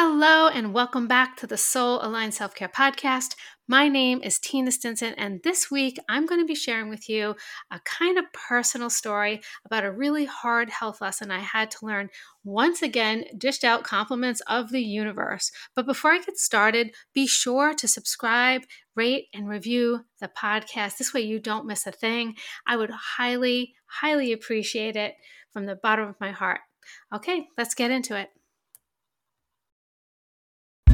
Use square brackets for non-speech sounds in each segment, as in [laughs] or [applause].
Hello, and welcome back to the Soul Aligned Self Care Podcast. My name is Tina Stinson, and this week I'm going to be sharing with you a kind of personal story about a really hard health lesson I had to learn. Once again, dished out compliments of the universe. But before I get started, be sure to subscribe, rate, and review the podcast. This way you don't miss a thing. I would highly, highly appreciate it from the bottom of my heart. Okay, let's get into it.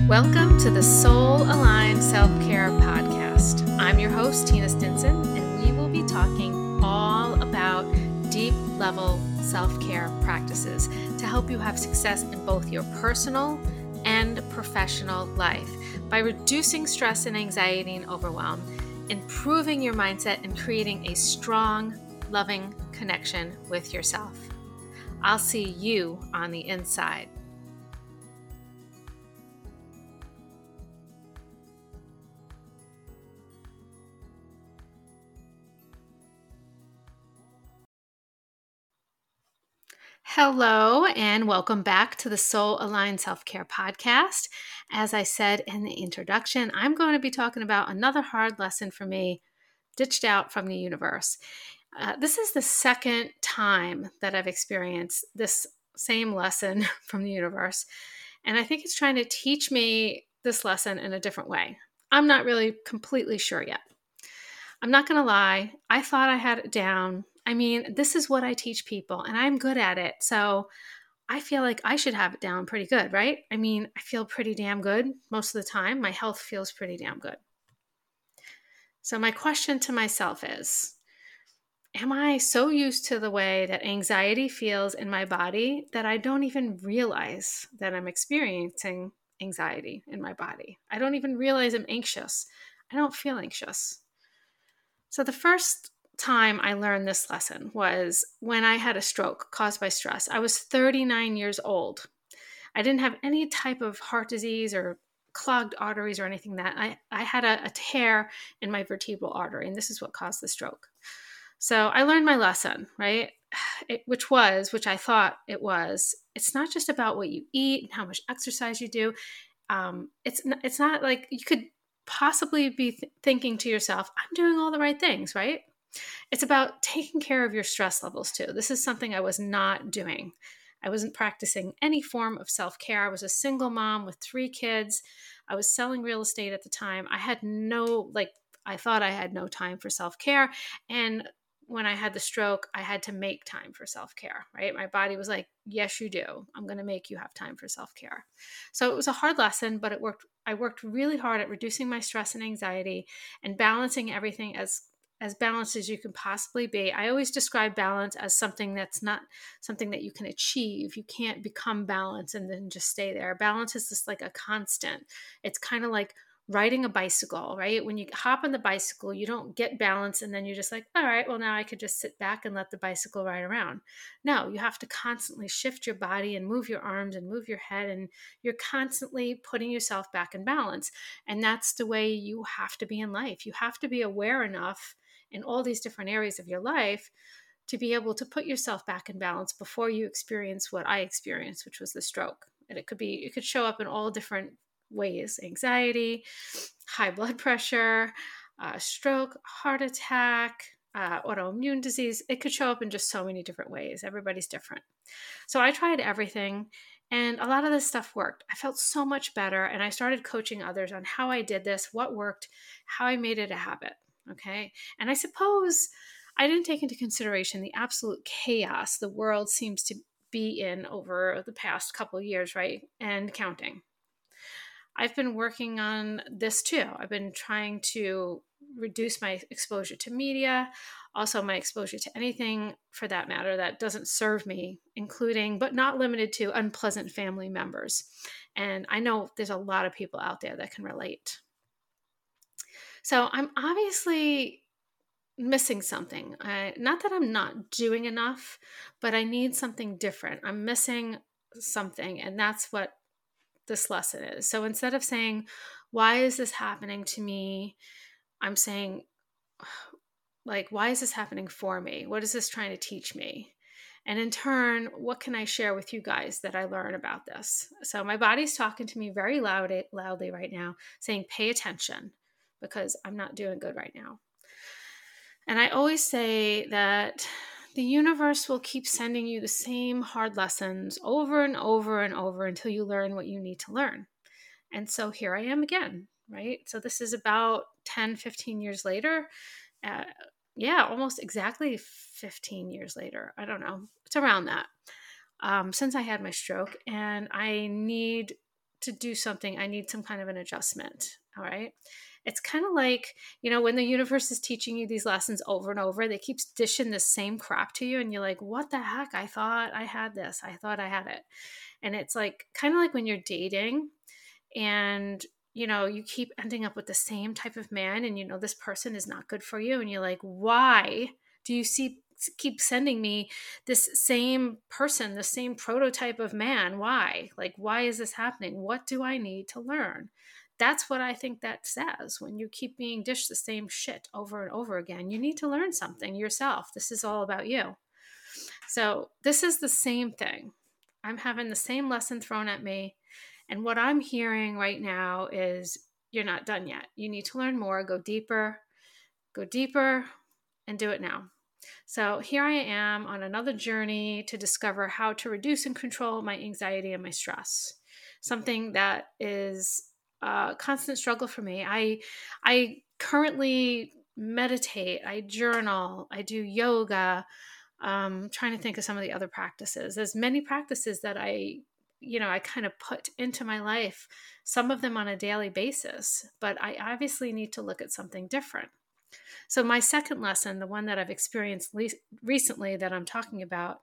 Welcome to the Soul Aligned Self Care Podcast. I'm your host, Tina Stinson, and we will be talking all about deep level self care practices to help you have success in both your personal and professional life by reducing stress and anxiety and overwhelm, improving your mindset, and creating a strong, loving connection with yourself. I'll see you on the inside. Hello, and welcome back to the Soul Aligned Self Care Podcast. As I said in the introduction, I'm going to be talking about another hard lesson for me, ditched out from the universe. Uh, this is the second time that I've experienced this same lesson [laughs] from the universe, and I think it's trying to teach me this lesson in a different way. I'm not really completely sure yet. I'm not going to lie, I thought I had it down I mean, this is what I teach people and I'm good at it. So I feel like I should have it down pretty good, right? I mean, I feel pretty damn good most of the time. My health feels pretty damn good. So, my question to myself is Am I so used to the way that anxiety feels in my body that I don't even realize that I'm experiencing anxiety in my body? I don't even realize I'm anxious. I don't feel anxious. So, the first time I learned this lesson was when I had a stroke caused by stress. I was 39 years old. I didn't have any type of heart disease or clogged arteries or anything that I, I had a, a tear in my vertebral artery, and this is what caused the stroke. So I learned my lesson, right? [sighs] It, which was, which I thought it was, it's not just about what you eat and how much exercise you do. Um, it's it's not like you could possibly be th- thinking to yourself, I'm doing all the right things, right? It's about taking care of your stress levels too. This is something I was not doing. I wasn't practicing any form of self care. I was a single mom with three kids. I was selling real estate at the time. I had no, like, I thought I had no time for self care. And when I had the stroke, I had to make time for self care, right? My body was like, yes, you do. I'm going to make you have time for self care. So it was a hard lesson, but it worked. I worked really hard at reducing my stress and anxiety and balancing everything as as balanced as you can possibly be. I always describe balance as something that's not something that you can achieve. You can't become balanced and then just stay there. Balance is just like a constant. It's kind of like riding a bicycle, right? When you hop on the bicycle, you don't get balance and then you're just like, all right, well, now I could just sit back and let the bicycle ride around. No, you have to constantly shift your body and move your arms and move your head, and you're constantly putting yourself back in balance. And that's the way you have to be in life. You have to be aware enough in all these different areas of your life to be able to put yourself back in balance before you experience what I experienced, which was the stroke. And it could be, it could show up in all different ways anxiety, high blood pressure, uh, stroke, heart attack, uh, autoimmune disease. It could show up in just so many different ways. Everybody's different. So I tried everything. And a lot of this stuff worked. I felt so much better. And I started coaching others on how I did this, what worked, how I made it a habit. Okay. And I suppose I didn't take into consideration the absolute chaos the world seems to be in over the past couple years, right? And counting. I've been working on this too. I've been trying to reduce my exposure to media, also my exposure to anything for that matter that doesn't serve me, including but not limited to unpleasant family members. And I know there's a lot of people out there that can relate. So I'm obviously missing something. I, not that I'm not doing enough, but I need something different. I'm missing something, and that's what this lesson is. So instead of saying, Why is this happening to me? I'm saying, [sighs] like, why is this happening for me? What is this trying to teach me? And in turn, what can I share with you guys that I learn about this? So my body's talking to me very loud, loudly right now, saying, pay attention because I'm not doing good right now. And I always say that the universe will keep sending you the same hard lessons over and over and over until you learn what you need to learn. And so here I am again, right? So this is about 10, 15 years later. Uh, yeah, almost exactly 15 years later. I don't know. It's around that. Um, since I had my stroke, and I need to do something, I need some kind of an adjustment. All right. It's kind of like, you know, when the universe is teaching you these lessons over and over, they keep dishing the same crap to you. And you're like, what the heck? I thought I had this. I thought I had it. And it's like, kind of like when you're dating and you know, you keep ending up with the same type of man and you know this person is not good for you and you're like, "Why do you see keep sending me this same person, the same prototype of man? Why? Like why is this happening? What do I need to learn?" That's what I think that says when you keep being dished the same shit over and over again. You need to learn something yourself. This is all about you. So, this is the same thing. I'm having the same lesson thrown at me and what I'm hearing right now is you're not done yet. You need to learn more, go deeper, go deeper, and do it now. So here I am on another journey to discover how to reduce and control my anxiety and my stress. Something that is a constant struggle for me. I I currently meditate, I journal, I do yoga. Um, trying to think of some of the other practices. There's many practices that I you know, I kind of put into my life, some of them on a daily basis, but I obviously need to look at something different. So, my second lesson, the one that I've experienced le- recently that I'm talking about,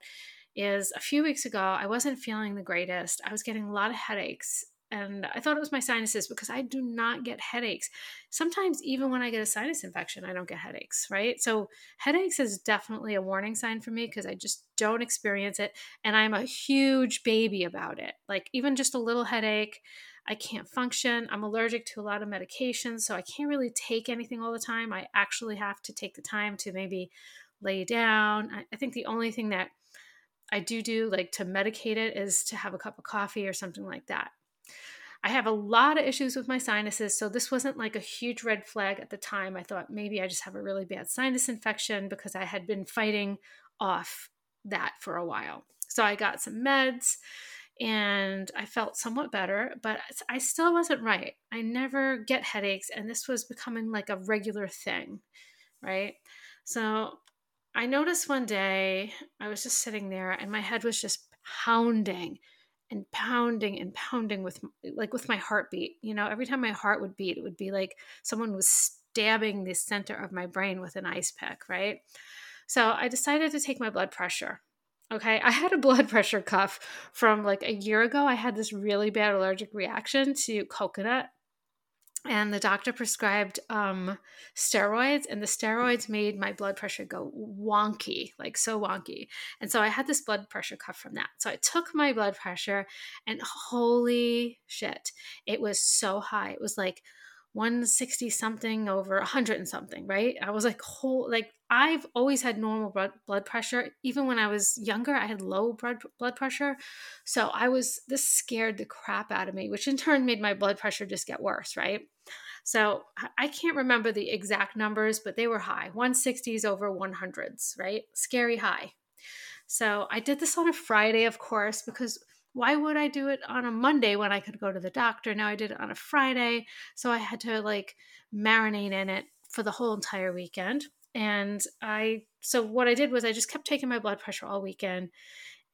is a few weeks ago, I wasn't feeling the greatest. I was getting a lot of headaches and I thought it was my sinuses because I do not get headaches. Sometimes, even when I get a sinus infection, I don't get headaches, right? So, headaches is definitely a warning sign for me because I just don't experience it. And I'm a huge baby about it. Like, even just a little headache, I can't function. I'm allergic to a lot of medications, so I can't really take anything all the time. I actually have to take the time to maybe lay down. I, think the only thing that I do do, like to medicate it, is to have a cup of coffee or something like that I have a lot of issues with my sinuses, so this wasn't like a huge red flag at the time. I thought maybe I just have a really bad sinus infection because I had been fighting off that for a while. So I got some meds and I felt somewhat better, but I still wasn't right. I never get headaches, and this was becoming like a regular thing, right? So I noticed one day I was just sitting there and my head was just pounding and pounding and pounding with like with my heartbeat you know every time my heart would beat it would be like someone was stabbing the center of my brain with an ice pick right? So i decided to take my blood pressure okay? I had a [laughs] blood pressure cuff from like a year ago. I had this really bad allergic reaction to coconut and the doctor prescribed um, steroids and the steroids made my blood pressure go wonky like so wonky and so i had this blood pressure cuff from that so i took my blood pressure and holy shit it was so high it was like 160 something over 100 and something, right? I was like, whole, like I've always had normal blood, pressure. Even when I was younger, I had low blood pressure. So I was, this scared the crap out of me, which in turn made my blood pressure just get worse, right? So I can't remember the exact numbers, but they were high 160s over 100s, right? Scary high. So I did this on a Friday, of course, because why would I do it on a Monday when I could go to the doctor? Now I did it on a Friday. So I had to like marinate in it for the whole entire weekend. And I, so what I did was I just kept taking my blood pressure all weekend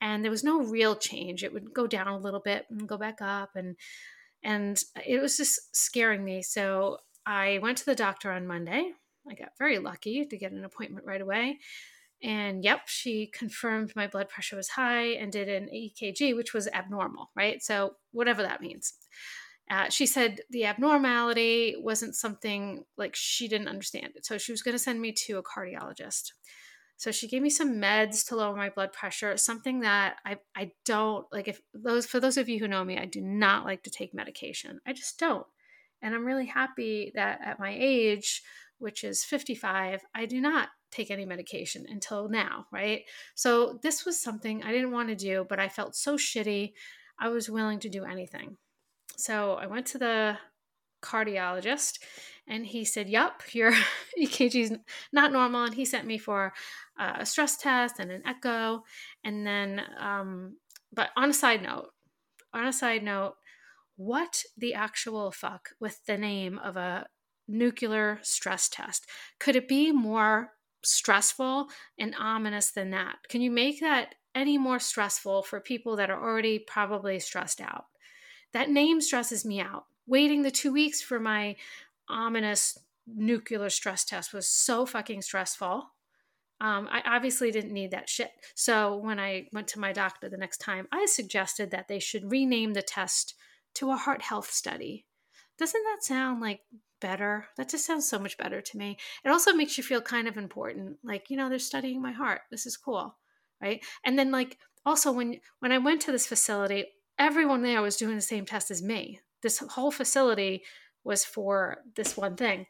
and there was no real change. It would go down a little bit and go back up. And, and it was just scaring me. So I went to the doctor on Monday. I got very lucky to get an appointment right away. And yep, she confirmed my blood pressure was high and did an EKG, which was abnormal, right? So, whatever that means. Uh, she said the abnormality wasn't something like she didn't understand it. So, she was going to send me to a cardiologist. So, she gave me some meds to lower my blood pressure, something that I, I don't like. If those, for those of you who know me, I do not like to take medication. I just don't. And I'm really happy that at my age, which is 55, I do not take any medication until now, right? So this was something I didn't want to do, but I felt so shitty. I was willing to do anything. So I went to the cardiologist and he said, Yup, your [laughs] EKG is not normal. And he sent me for a stress test and an echo. And then, um, but on a side note, on a side note, what the actual fuck with the name of a nuclear stress test? Could it be more stressful and ominous than that? Can you make that any more stressful for people that are already probably stressed out? That name stresses me out. Waiting the two weeks for my ominous nuclear stress test was so fucking stressful. Um, I obviously didn't need that shit. So when I went to my doctor the next time, I suggested that they should rename the test to a heart health study. Doesn't that sound like better? That just sounds so much better to me. It also makes you feel kind of important. Like, you know, they're studying my heart. This is cool. Right. And then like also when when I went to this facility, everyone there was doing the same test as me. This whole facility was for this one thing.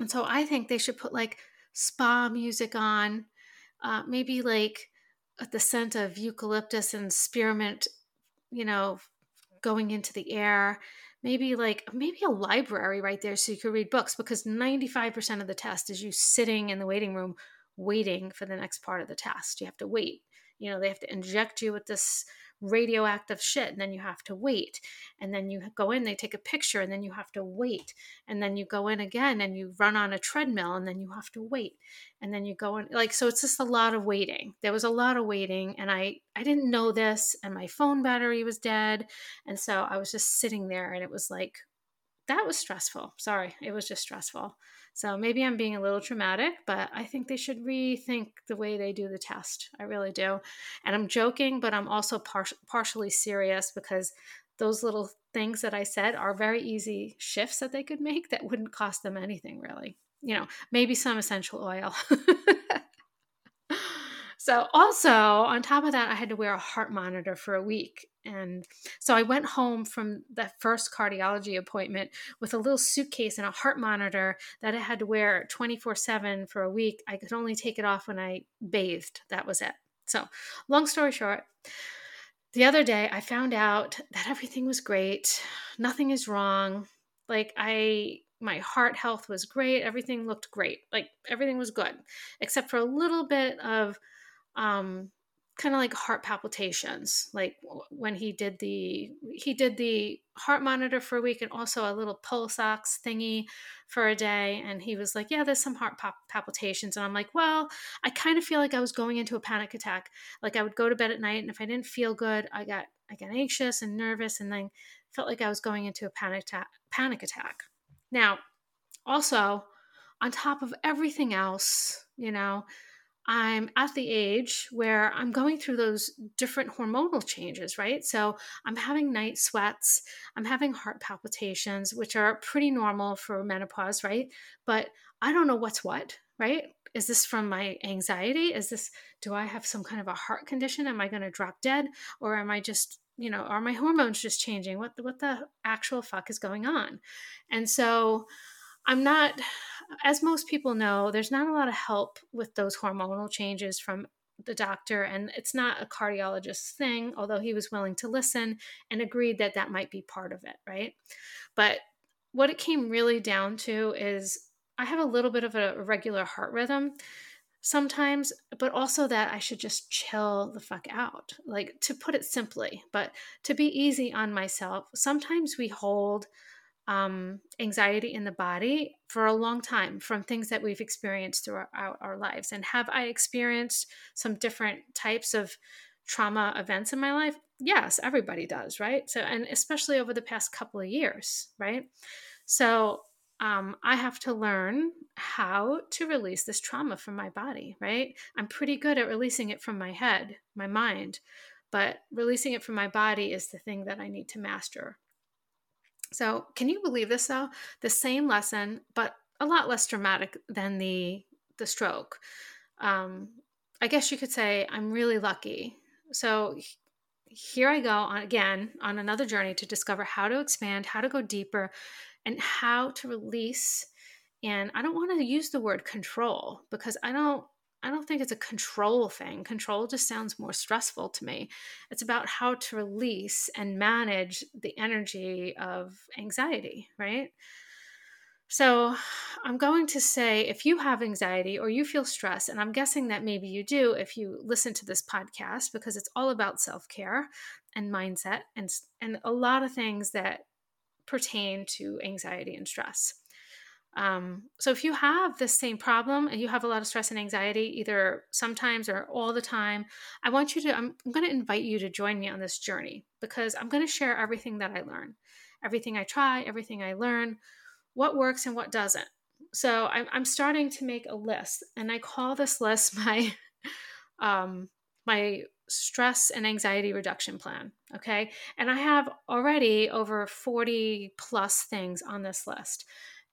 And so I think they should put like spa music on, uh, maybe like the scent of eucalyptus and spearmint, you know, going into the air. Maybe like maybe a library right there so you could read books because 95% of the test is you sitting in the waiting room waiting for the next part of the test. You have to wait. You know, they have to inject you with this radioactive shit and then you have to wait. And then you go in they take a picture and then you have to wait. And then you go in again and you run on a treadmill and then you have to wait. And then you go in like so it's just a lot of waiting. There was a lot of waiting and i i didn't know this and my phone battery was dead. And so i was just sitting there and it was like that was stressful. Sorry it was just stressful so maybe I'm being a little traumatic, but I think they should rethink the way they do the test. I really do. And I'm joking, but I'm also par- partially serious because those little things that I said are very easy shifts that they could make that wouldn't cost them anything really. You know, maybe some essential oil. [laughs] So, also on top of that, I had to wear a heart monitor for a week. And so I went home from that first cardiology appointment with a little suitcase and a heart monitor that I had to wear 24 7 for a week. I could only take it off when I bathed. That was it. So, long story short, the other day I found out that everything was great, nothing is wrong. Like, I my heart health was great. Everything looked great. Like everything was good, except for a little bit of um, kind of like heart palpitations like when he did the he did the heart monitor for a week and also a little pulse ox thingy for a day. And he was like yeah there's some heart pal- palpitations. And i'm like well i kind of feel like i was going into a panic attack. Like i would go to bed at night and if i didn't feel good i got i got anxious and nervous and then felt like i was going into a panic attack panic attack. Now also on top of everything else you know I'm at the age where I'm going through those different hormonal changes, right? So I'm having night sweats, I'm having heart palpitations, which are pretty normal for menopause, right? But I don't know what's what, right? Is this from my anxiety? Is this, do I have some kind of a heart condition? Am I going to drop dead? Or am I just, you know, are my hormones just changing? What, what the actual fuck is going on? And so, I'm not, as most people know, there's not a lot of help with those hormonal changes from the doctor, and it's not a cardiologist's thing, although he was willing to listen and agreed that that might be part of it, right? But what it came really down to is I have a little bit of a irregular heart rhythm sometimes, but also that I should just chill the fuck out, like to put it simply, but to be easy on myself. Sometimes we hold um, anxiety in the body for a long time from things that we've experienced throughout our, lives. And have I experienced some different types of trauma events in my life? Yes, everybody does, right? So, and especially over the past couple of years, right? So, um, I have to learn how to release this trauma from my body, right? I'm pretty good at releasing it from my head, my mind, but releasing it from my body is the thing that I need to master so, can you believe this though? The same lesson, but a lot less dramatic than the the stroke. Um, I guess you could say I'm really lucky. So here I go on again on another journey to discover how to expand, how to go deeper, and how to release And I don't want to use the word control because I don't I don't think it's a control thing. Control just sounds more stressful to me. It's about how to release and manage the energy of anxiety, right? So, I'm going to say if you have anxiety or you feel stress, and I'm guessing that maybe you do if you listen to this podcast because it's all about self care and mindset and, and a lot of things that pertain to anxiety and stress. Um, so if you have this same problem and you have a lot of stress and anxiety, either sometimes or all the time, I want you to, I'm, I'm going to invite you to join me on this journey because I'm going to share everything that I learn, everything I try, everything I learn, what works and what doesn't. So I'm, I'm starting to make a list and I call this list [laughs] my, um, my stress and anxiety reduction plan. Okay. And I have already over 40 plus things on this list.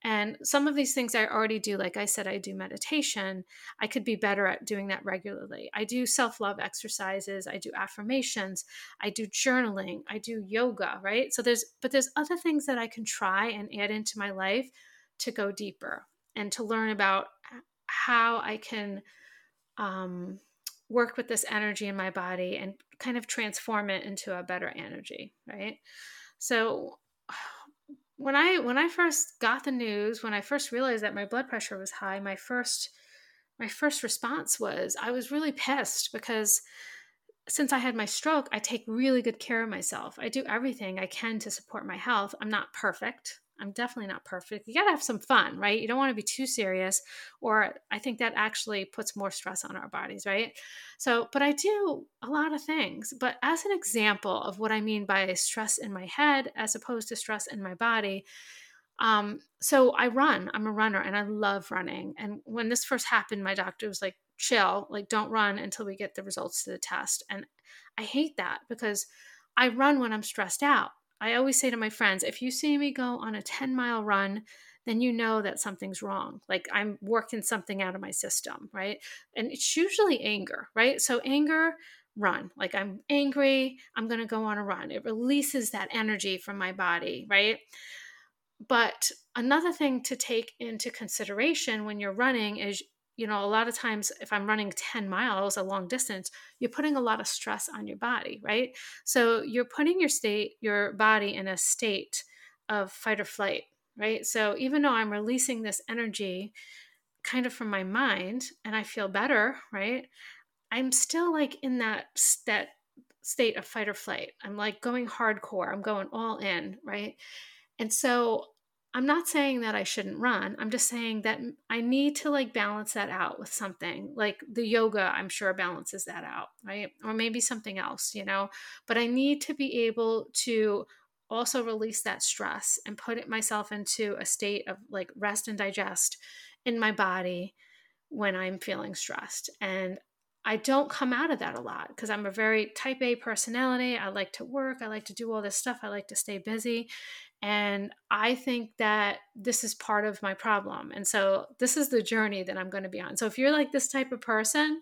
And some of these things I already do. Like I said, I do meditation. I could be better at doing that regularly. I do self love exercises. I do affirmations. I do journaling. I do yoga, right? So there's, but there's other things that I can try and add into my life to go deeper and to learn about how I can um, work with this energy in my body and kind of transform it into a better energy, right? So when I when I first got the news, when I first realized that my blood pressure was high, my first my first response was I was really pissed because since I had my stroke, I take really good care of myself. I do everything I can to support my health. I'm not perfect. I'm definitely not perfect. You got to have some fun, right? You don't want to be too serious, or I think that actually puts more stress on our bodies, right? So, but I do a lot of things. But as an example of what I mean by stress in my head as opposed to stress in my body, um, so I run. I'm a runner and I love running. And when this first happened, my doctor was like, chill, like, don't run until we get the results to the test. And I hate that because I run when I'm stressed out. I always say to my friends, if you see me go on a 10 mile run, then you know that something's wrong. Like I'm working something out of my system, right? And it's usually anger, right? So, anger, run. Like I'm angry, I'm going to go on a run. It releases that energy from my body, right? But another thing to take into consideration when you're running is you know, a lot of times if I'm running 10 miles a long distance, you're putting a lot of stress on your body, right? So you're putting your state, your body in a state of fight or flight, right? So even though I'm releasing this energy kind of from my mind and I feel better, right? I'm still like in that that state of fight or flight. I'm like going hardcore. I'm going all in, right? And so I'm not saying that I shouldn't run. I'm just saying that I need to like balance that out with something. Like the yoga, I'm sure balances that out, right? Or maybe something else, you know. But I need to be able to also release that stress and put it myself into a state of like rest and digest in my body when I'm feeling stressed. And I don't come out of that a lot because I'm a very type A personality. I like to work, I like to do all this stuff, I like to stay busy. And I think that this is part of my problem. And so this is the journey that I'm going to be on. So if you're like this type of person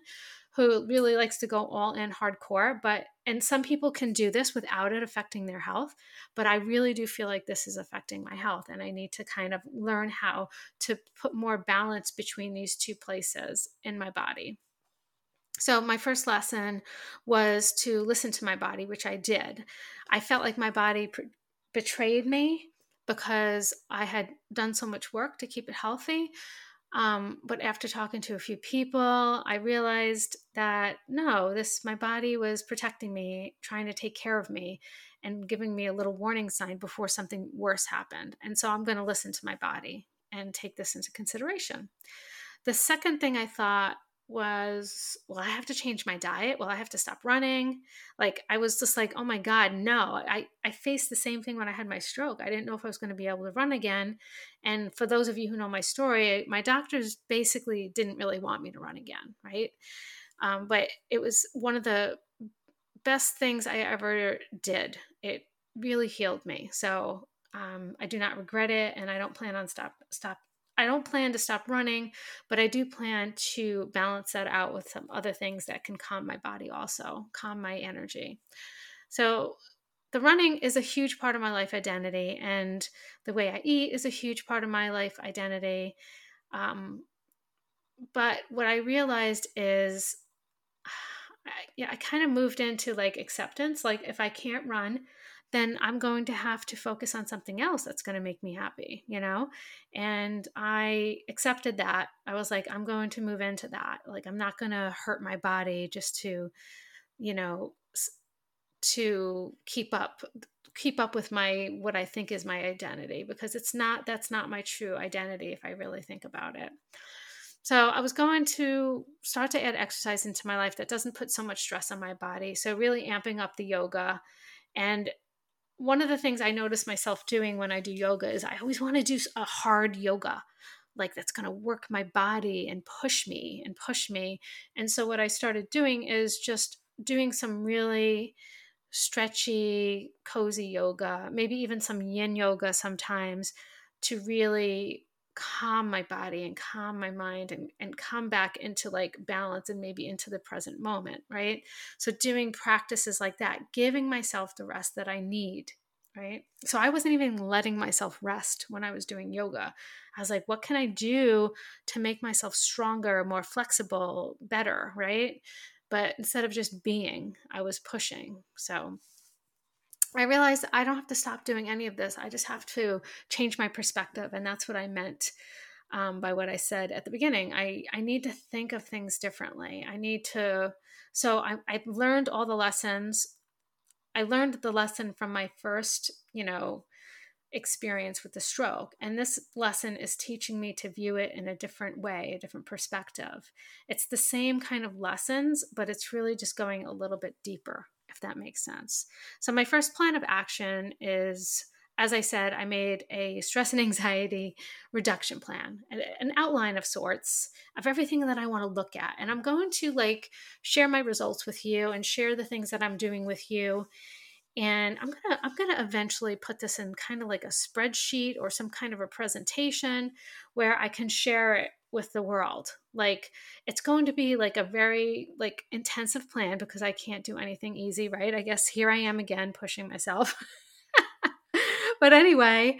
who really likes to go all in hardcore, but and some people can do this without it affecting their health, but I really do feel like this is affecting my health and I need to kind of learn how to put more balance between these two places in my body. So, my first lesson was to listen to my body, which I did. I felt like my body betrayed me because I had done so much work to keep it healthy. Um, but after talking to a few people, I realized that no, this my body was protecting me, trying to take care of me, and giving me a little warning sign before something worse happened. And so I'm going to listen to my body and take this into consideration. The second thing I thought was well i have to change my diet. Well i have to stop running. Like i was just like oh my god no. I i faced the same thing when i had my stroke. I didn't know if i was going to be able to run again. And for those of you who know my story my doctors basically didn't really want me to run again right? Um, but it was one of the best things i ever did. It really healed me. So um, i do not regret it and i don't plan on stop stop I don't plan to stop running, but I do plan to balance that out with some other things that can calm my body also, calm my energy. So, the running is a huge part of my life identity, and the way I eat is a huge part of my life identity. Um, but what I realized is, [sighs] I, yeah, I kind of moved into like acceptance. Like if I can't run, then I'm going to have to focus on something else that's going to make me happy, you know? And I accepted that. I was like, I'm going to move into that. Like, I'm not going to hurt my body just to, you know, to keep up keep up with my what I think is my identity because it's not that's not my true identity if I really think about it. So I was going to start to add exercise into my life that doesn't put so much stress on my body. So really amping up the yoga and one of the things I notice myself doing when I do yoga is I always want to do a hard yoga like that's going to work my body and push me and push me. And so what I started doing is just doing some really stretchy, cozy yoga, maybe even some yin yoga sometimes to really calm my body and calm my mind and, and come back into like balance and maybe into the present moment, right? So, doing practices like that, giving myself the rest that I need, right? So, I wasn't even letting myself rest when I was doing yoga. I was like, what can I do to make myself stronger, more flexible, better, right? But instead of just being, I was pushing. So I realized I don't have to stop doing any of this. I just have to change my perspective. And that's what I meant um, by what I said at the beginning. I, I need to think of things differently. I need to, so I, I learned all the lessons. I learned the lesson from my first, you know, experience with the stroke. And this lesson is teaching me to view it in a different way, a different perspective. It's the same kind of lessons, but it's really just going a little bit deeper, if that makes sense. So, my first plan of action is. As I said, I made a stress and [laughs] anxiety reduction plan, an outline of sorts of everything that I want to look at. And I'm going to like share my results with you and share the things that I'm doing with you and i'm gonna i'm gonna eventually put this in kind of like a spreadsheet or some kind of a presentation where i can share it with the world like it's going to be like a very like intensive plan because i can't do anything easy right i guess here i am again pushing myself [laughs] but anyway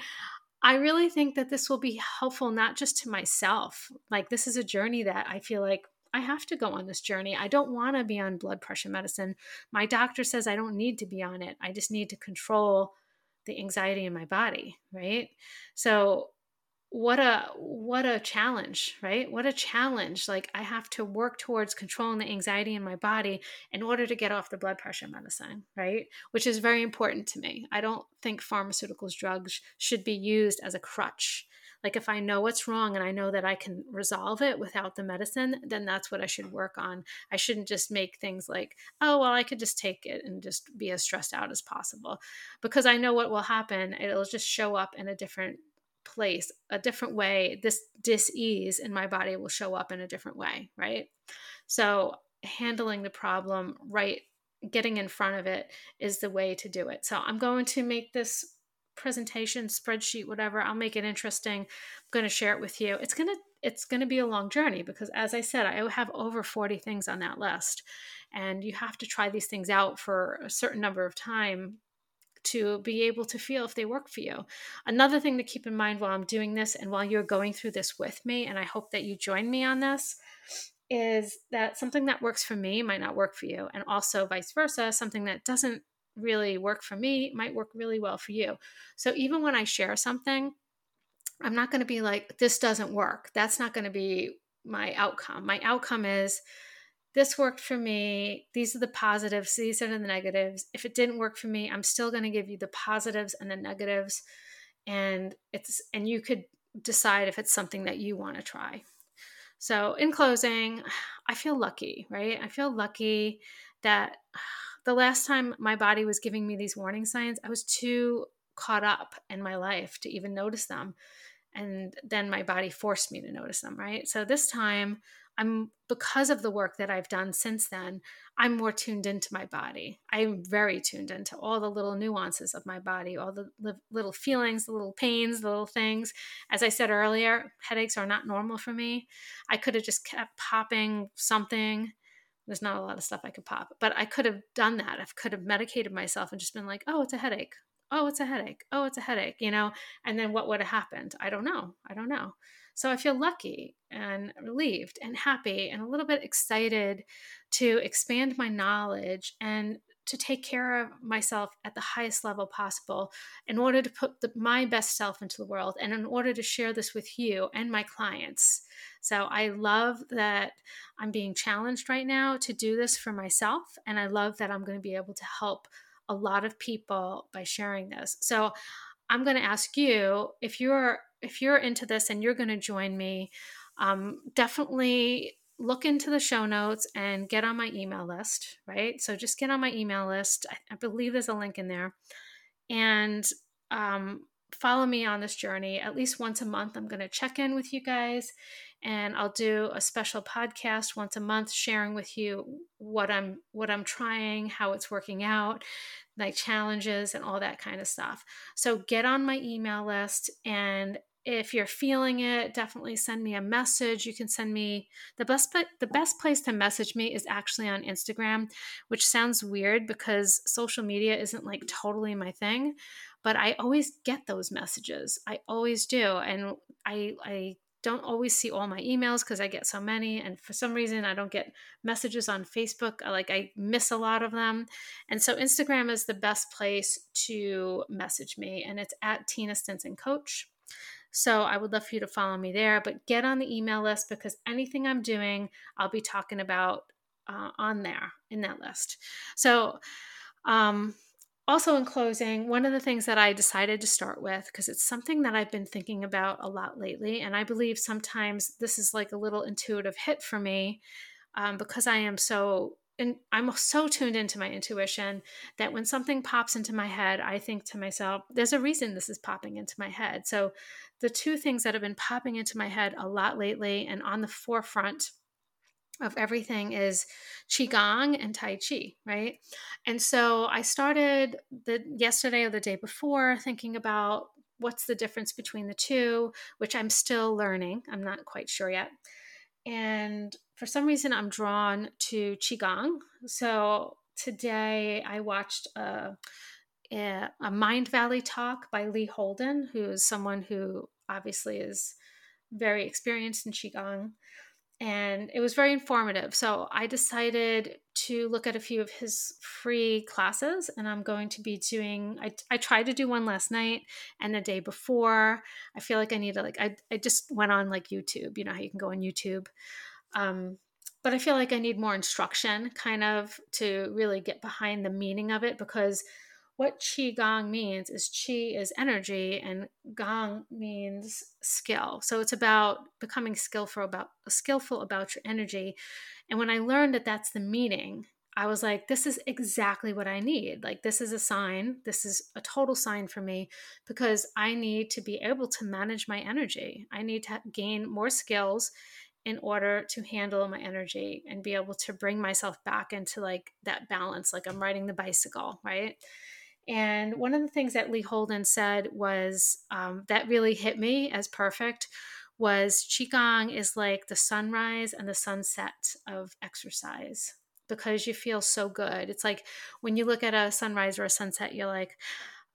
i really think that this will be helpful not just to myself like this is a journey that i feel like I have to go on this journey. I don't want to be on blood pressure medicine. My doctor says I don't need to be on it. I just need to control the anxiety in my body, right? So what a what a challenge right? What a challenge like i have to work towards controlling the anxiety in my body in order to get off the blood pressure medicine right? Which is very important to me. I don't think pharmaceuticals drugs should be used as a crutch. Like if I know what's wrong and I know that I can resolve it without the medicine, then that's what I should work on. I shouldn't just make things like, oh, well, I could just take it and just be as stressed out as possible. Because I know what will happen. It'll just show up in a different place, a different way. This dis-ease in my body will show up in a different way, right? So handling the problem right getting in front of it is the way to do it. So I'm going to make this presentation spreadsheet whatever i'll make it interesting i'm going to share it with you it's going to it's going to be a long journey because as i said i have over 40 things on that list and you have to try these things out for a certain number of time to be able to feel if they work for you. Another thing to keep in mind while I'm doing this and while you're going through this with me, and I hope that you join me on this, is that something that works for me might not work for you. And also vice versa, something that doesn't really work for me might work really well for you. So even when I share something, I'm not going to be like, this doesn't work. That's not going to be my outcome. My outcome is, this worked for me. These are the positives. These are the negatives. If it didn't work for me, I'm still going to give you the positives and the negatives. And it's, and you could decide if it's something that you want to try. So, in closing, I feel lucky, right? I feel lucky that the last time my body was giving me these warning signs, I was too caught up in my life to even notice them. And then my body forced me to notice them, right? So this time, I'm because of the work that I've done since then, I'm more tuned into my body. I'm very tuned into all the little nuances of my body, all the li- little feelings, the little pains, the little things. As I said earlier, headaches are not normal for me. I could have just kept popping something there's not a lot of stuff I could pop, but I could have done that. I could have medicated myself and just been like, oh, it's a headache. Oh, it's a headache. Oh, it's a headache, you know? And then what would have happened? I don't know. I don't know. So I feel lucky and relieved and happy and a little bit excited to expand my knowledge and to take care of myself at the highest level possible in order to put the, my best self into the world and in order to share this with you and my clients. So I love that I'm being challenged right now to do this for myself. And I love that I'm going to be able to help a lot of people by sharing this. So I'm going to ask you if you're if you're into this and you're going to join me, um, definitely look into the show notes and get on my email list, right? So just get on my email list. I, I believe there's a link in there. And um, follow me on this journey. At least once a month, I'm going to check in with you guys and I'll do a special podcast once a month sharing with you what I'm what I'm trying, how it's working out, my challenges and all that kind of stuff. So get on my email list and if you're feeling it definitely send me a message you can send me the best the best place to message me is actually on instagram which sounds weird because social media isn't like totally my thing but i always get those messages i always do and i i don't always see all my emails because I get so many. And for some reason, I don't get messages on Facebook. Like I miss a lot of them. And so Instagram is the best place to message me. And it's at Tina Stinson Coach. So I would love for you to follow me there, but get on the email list because anything I'm doing, I'll be talking about uh, on there in that list. So, um, also, in closing, one of the things that I decided to start with, because it's something that I've been thinking about a lot lately, and I believe sometimes this is like a little intuitive hit for me um, because I am so and I'm so tuned into my intuition that when something pops into my head, I think to myself, there's a reason this is popping into my head. So, the two things that have been popping into my head a lot lately and on the forefront of everything is qigong and tai chi right? And so i started the yesterday or the day before thinking about what's the difference between the two which i'm still learning. I'm not quite sure yet. And for some reason i'm drawn to qigong. So today i watched a, a, a Mindvalley talk by lee holden who's someone who obviously is very experienced in qigong and it was very informative. So I decided to look at a few of his free classes, and I'm going to be doing. I, I tried to do one last night and the day before. I feel like I need to like. I I just went on like YouTube. You know how you can go on YouTube. Um, but I feel like I need more instruction, kind of, to really get behind the meaning of it because what qi gong means is qi is energy and gong means skill. So it's about becoming skillful about skillful about your energy. And when i learned that that's the meaning i was like this is exactly what i need. Like this is a sign. This is a total sign for me because i need to be able to manage my energy. I need to gain more skills in order to handle my energy and be able to bring myself back into like that balance. Like i'm riding the bicycle right and one of the things that Lee Holden said was um, that really hit me as perfect was Qigong is like the sunrise and the sunset of exercise because you feel so good. It's like when you look at a sunrise or a sunset, you're like,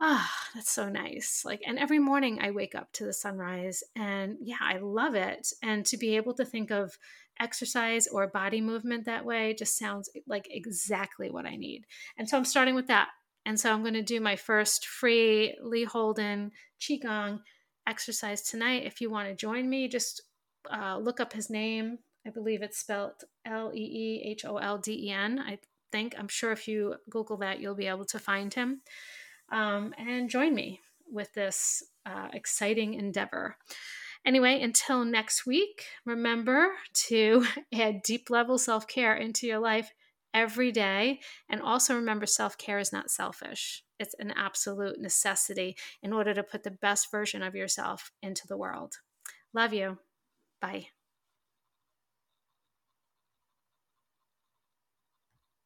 ah, oh, that's so nice. Like, and every morning I wake up to the sunrise and yeah, I love it. And to be able to think of exercise or body movement that way just sounds like exactly what I need. And so I'm starting with that. And so I'm going to do my first free Lee Holden Qigong exercise tonight. If you want to join me, just uh, look up his name. I believe it's spelled L E E H O L D E N. I think. I'm sure if you Google that, you'll be able to find him. Um, and join me with this uh, exciting endeavor. Anyway, until next week, remember to [laughs] add deep level self care into your life every day. And also remember self care is not selfish, it's an absolute necessity in order to put the best version of yourself into the world. Love you. Bye.